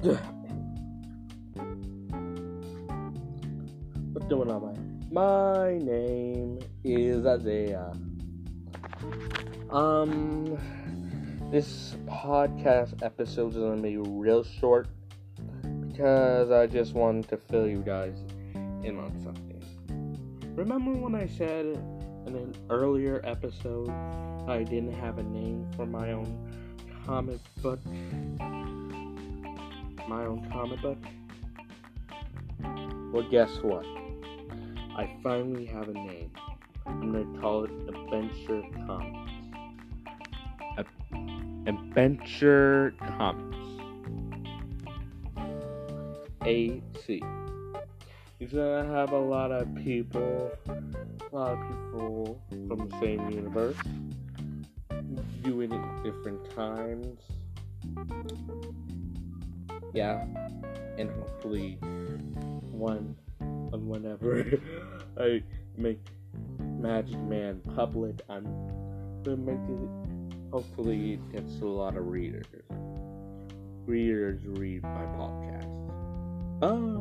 What's going on? My name is Isaiah. Um, this podcast episode is gonna be real short because I just wanted to fill you guys in on something. Remember when I said in an earlier episode I didn't have a name for my own comic book? My own comic book? Well, guess what? I finally have a name. I'm gonna call it Adventure Comics. Adventure Comics. AC. He's gonna have a lot of people, a lot of people from the same universe, doing it at different times. Yeah, and hopefully one and whenever I make Magic Man public, I'm gonna make it. Hopefully, it gets a lot of readers. Readers read my podcast. Oh.